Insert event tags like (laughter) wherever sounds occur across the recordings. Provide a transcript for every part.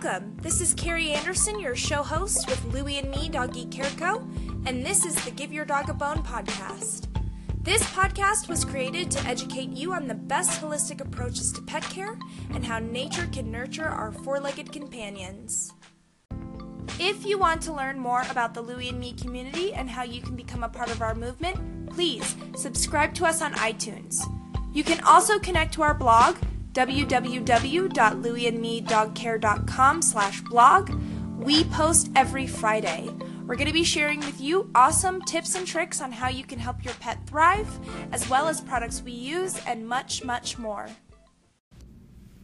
Welcome. This is Carrie Anderson, your show host with Louie and me, Doggy Co., and this is the Give Your Dog a Bone podcast. This podcast was created to educate you on the best holistic approaches to pet care and how nature can nurture our four legged companions. If you want to learn more about the Louie and Me community and how you can become a part of our movement, please subscribe to us on iTunes. You can also connect to our blog, www.louieandmedogcare.com slash blog. We post every Friday. We're going to be sharing with you awesome tips and tricks on how you can help your pet thrive, as well as products we use and much, much more.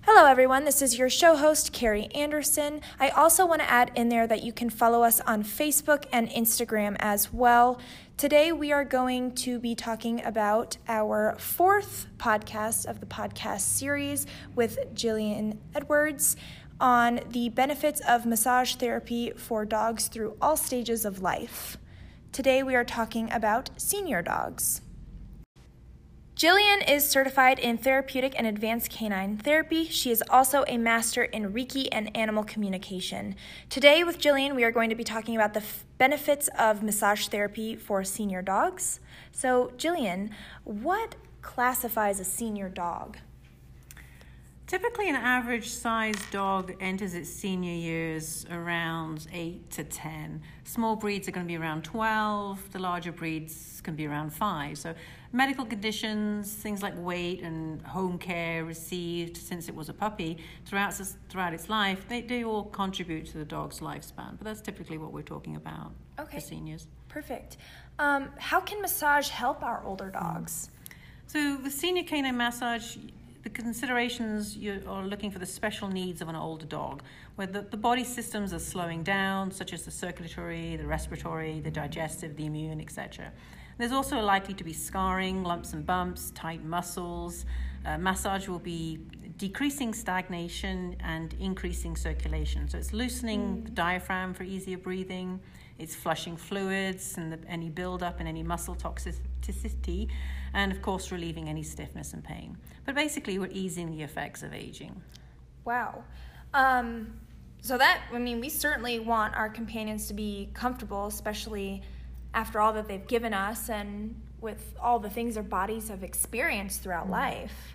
Hello, everyone. This is your show host, Carrie Anderson. I also want to add in there that you can follow us on Facebook and Instagram as well. Today, we are going to be talking about our fourth podcast of the podcast series with Gillian Edwards on the benefits of massage therapy for dogs through all stages of life. Today, we are talking about senior dogs. Gillian is certified in therapeutic and advanced canine therapy. She is also a master in Reiki and animal communication. Today, with Gillian, we are going to be talking about the f- benefits of massage therapy for senior dogs. So, Gillian, what classifies a senior dog? Typically, an average sized dog enters its senior years around 8 to 10. Small breeds are going to be around 12, the larger breeds can be around 5. So, medical conditions, things like weight and home care received since it was a puppy throughout, throughout its life, they, they all contribute to the dog's lifespan. But that's typically what we're talking about okay. for seniors. Perfect. Um, how can massage help our older dogs? So, the senior canine massage the considerations you are looking for the special needs of an older dog, where the, the body systems are slowing down, such as the circulatory, the respiratory, the digestive, the immune, etc. There's also likely to be scarring, lumps and bumps, tight muscles. Uh, massage will be decreasing stagnation and increasing circulation. So it's loosening mm. the diaphragm for easier breathing, it's flushing fluids and the, any buildup and any muscle toxicity, and of course, relieving any stiffness and pain. But basically, we're easing the effects of aging. Wow. Um, so, that, I mean, we certainly want our companions to be comfortable, especially after all that they've given us and with all the things their bodies have experienced throughout mm. life.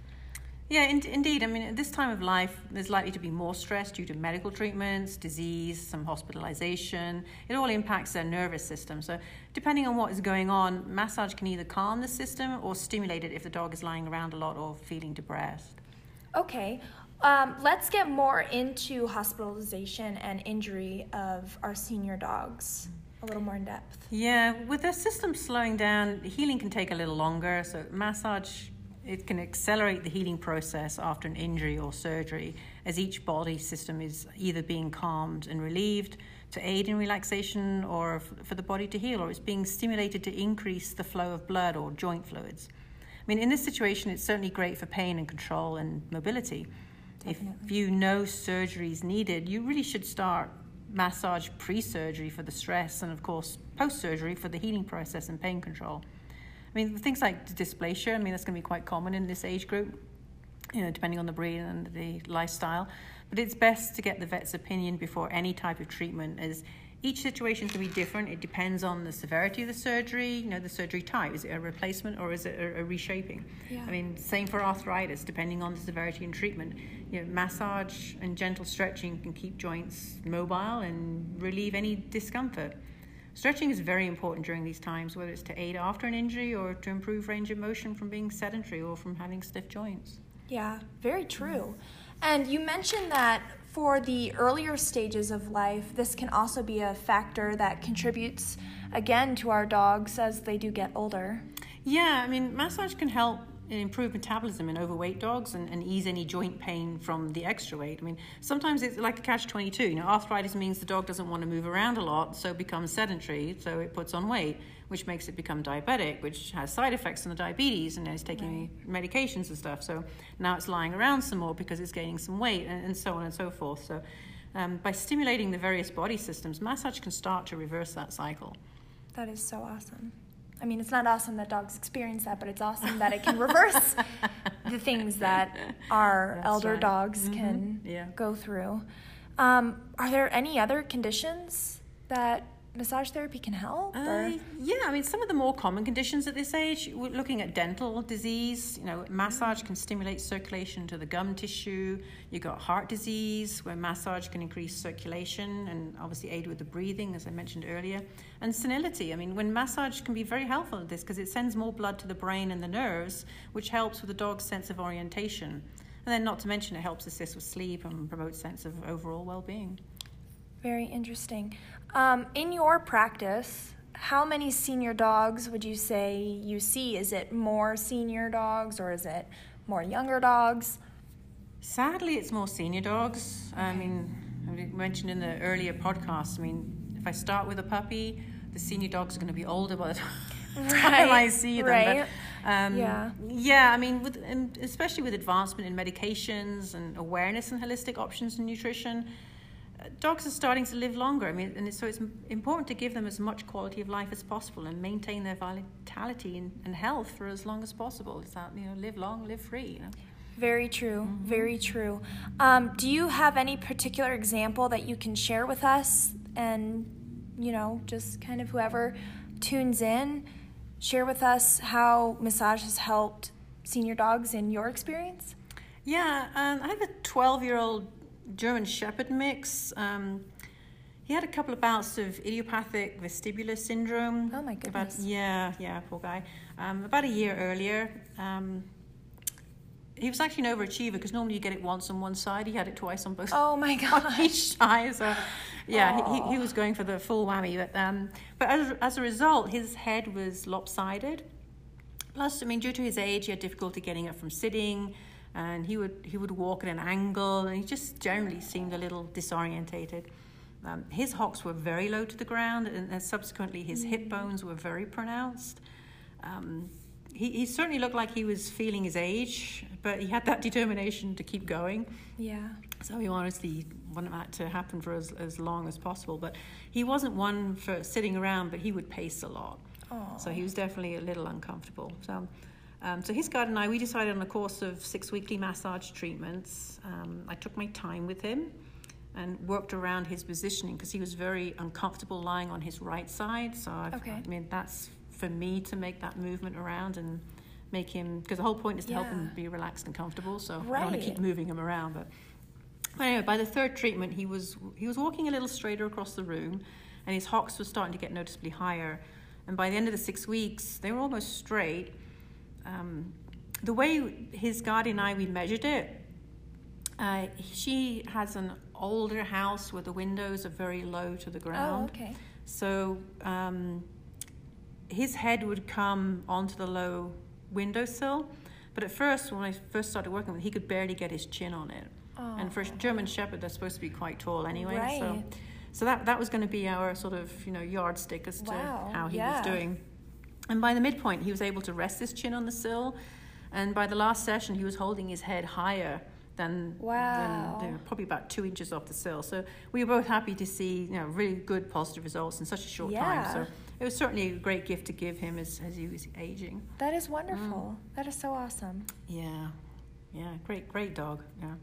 Yeah, in, indeed. I mean, at this time of life, there's likely to be more stress due to medical treatments, disease, some hospitalization. It all impacts their nervous system. So, depending on what is going on, massage can either calm the system or stimulate it if the dog is lying around a lot or feeling depressed. Okay. Um, let's get more into hospitalization and injury of our senior dogs a little more in depth. Yeah, with the system slowing down, healing can take a little longer. So, massage it can accelerate the healing process after an injury or surgery, as each body system is either being calmed and relieved to aid in relaxation or for the body to heal, or it's being stimulated to increase the flow of blood or joint fluids. I mean, in this situation, it's certainly great for pain and control and mobility. Definitely. If you know surgery is needed, you really should start massage pre surgery for the stress and, of course, post surgery for the healing process and pain control. I mean, things like dysplasia, I mean, that's going to be quite common in this age group, you know, depending on the breed and the lifestyle. But it's best to get the vet's opinion before any type of treatment, as each situation can be different. It depends on the severity of the surgery, you know, the surgery type. Is it a replacement or is it a, a reshaping? Yeah. I mean, same for arthritis, depending on the severity and treatment. You know, massage and gentle stretching can keep joints mobile and relieve any discomfort. Stretching is very important during these times, whether it's to aid after an injury or to improve range of motion from being sedentary or from having stiff joints. Yeah, very true. And you mentioned that for the earlier stages of life, this can also be a factor that contributes again to our dogs as they do get older. Yeah, I mean, massage can help improve metabolism in overweight dogs and, and, ease any joint pain from the extra weight. I mean, sometimes it's like a catch 22. You know, arthritis means the dog doesn't want to move around a lot, so it becomes sedentary, so it puts on weight, which makes it become diabetic, which has side effects on the diabetes, and it's taking right. medications and stuff. So now it's lying around some more because it's gaining some weight, and, and so on and so forth. So um, by stimulating the various body systems, massage can start to reverse that cycle. That is so awesome. I mean, it's not awesome that dogs experience that, but it's awesome that it can reverse the (laughs) things that our That's elder right. dogs mm-hmm. can yeah. go through. Um, are there any other conditions that massage therapy can help? Uh, yeah, I mean, some of the more common conditions at this age, we're looking at dental disease. You know, massage can stimulate circulation to the gum tissue. You've got heart disease, where massage can increase circulation and obviously aid with the breathing, as I mentioned earlier. And senility. I mean, when massage can be very helpful at this because it sends more blood to the brain and the nerves, which helps with the dog's sense of orientation. And then, not to mention, it helps assist with sleep and promote sense of overall well being. Very interesting. Um, in your practice, how many senior dogs would you say you see? Is it more senior dogs or is it more younger dogs? Sadly, it's more senior dogs. I mean, I mentioned in the earlier podcast, I mean, if I start with a puppy, the senior dogs are going to be older by the time (laughs) right, I see them. Right. But, um, yeah. Yeah, I mean, with, especially with advancement in medications and awareness and holistic options in nutrition, dogs are starting to live longer. I mean, and so it's important to give them as much quality of life as possible and maintain their vitality and, and health for as long as possible. It's that you know, live long, live free. You know? Very true. Mm-hmm. Very true. Um, do you have any particular example that you can share with us? And you know, just kind of whoever tunes in, share with us how massage has helped senior dogs in your experience. Yeah, um, I have a 12 year old German Shepherd mix. Um, he had a couple of bouts of idiopathic vestibular syndrome. Oh my goodness. About, yeah, yeah, poor guy. Um, about a year earlier. Um, he was actually an overachiever because normally you get it once on one side. He had it twice on both. Oh my (laughs) gosh! each eye. So, yeah, he, he, was going for the full whammy. But um, but as, as a result, his head was lopsided. Plus, I mean, due to his age, he had difficulty getting up from sitting and he would he would walk at an angle, and he just generally seemed a little disorientated. Um, his hocks were very low to the ground, and, and subsequently his hip mm. bones were very pronounced. Um, he, he certainly looked like he was feeling his age, but he had that (laughs) determination to keep going. Yeah. So he honestly wanted that to happen for as, as long as possible. But he wasn't one for sitting around, but he would pace a lot. Aww. So he was definitely a little uncomfortable. So um, so his guide and I, we decided on a course of six weekly massage treatments. Um, I took my time with him and worked around his positioning because he was very uncomfortable lying on his right side. So I've, okay. I mean, that's for me to make that movement around and make him because the whole point is to yeah. help him be relaxed and comfortable. So right. I want to keep moving him around, but. But anyway, by the third treatment, he was he was walking a little straighter across the room, and his hocks were starting to get noticeably higher. And by the end of the six weeks, they were almost straight um, the way his guardian and I we measured it, uh, she has an older house where the windows are very low to the ground. Oh, okay. So um, his head would come onto the low windowsill, but at first, when I first started working with, him, he could barely get his chin on it. Oh. And for a German Shepherd, they're supposed to be quite tall anyway. Right. So, so that that was going to be our sort of you know yardstick as to wow. how he yeah. was doing. And by the midpoint, he was able to rest his chin on the sill. And by the last session, he was holding his head higher than, wow. than probably about two inches off the sill. So we were both happy to see you know, really good positive results in such a short yeah. time. So it was certainly a great gift to give him as, as he was aging. That is wonderful. Mm. That is so awesome. Yeah. Yeah. Great, great dog. Yeah.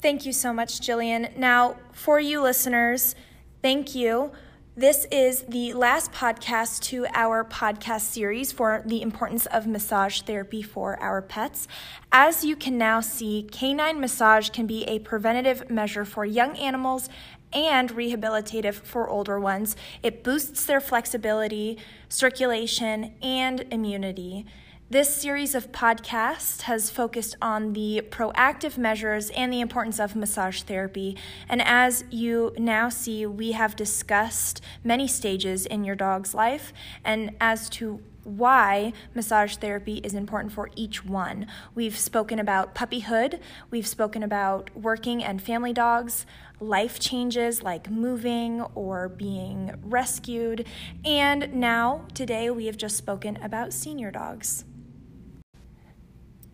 Thank you so much, Gillian. Now, for you listeners, thank you this is the last podcast to our podcast series for the importance of massage therapy for our pets. As you can now see, canine massage can be a preventative measure for young animals and rehabilitative for older ones. It boosts their flexibility, circulation, and immunity. This series of podcasts has focused on the proactive measures and the importance of massage therapy. And as you now see, we have discussed many stages in your dog's life and as to why massage therapy is important for each one. We've spoken about puppyhood, we've spoken about working and family dogs, life changes like moving or being rescued, and now today we have just spoken about senior dogs.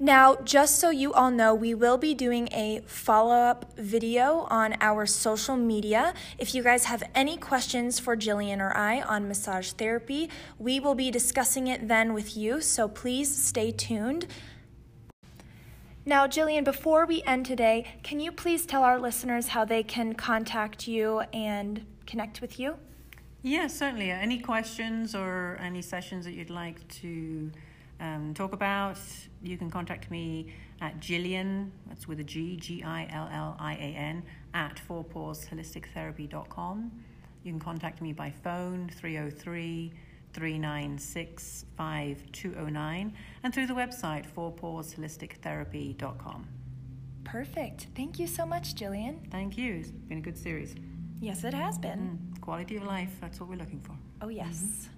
Now, just so you all know, we will be doing a follow up video on our social media. If you guys have any questions for Gillian or I on massage therapy, we will be discussing it then with you, so please stay tuned. Now, Gillian, before we end today, can you please tell our listeners how they can contact you and connect with you? Yes, certainly. Any questions or any sessions that you'd like to um, talk about, you can contact me at Gillian, that's with a G, G I L L I A N, at fourpawsholistictherapy.com. You can contact me by phone, 303 396 5209, and through the website, fourpawsholistictherapy.com. Perfect. Thank you so much, Gillian. Thank you. It's been a good series. Yes, it has been. Mm, quality of life, that's what we're looking for. Oh, yes. Mm-hmm.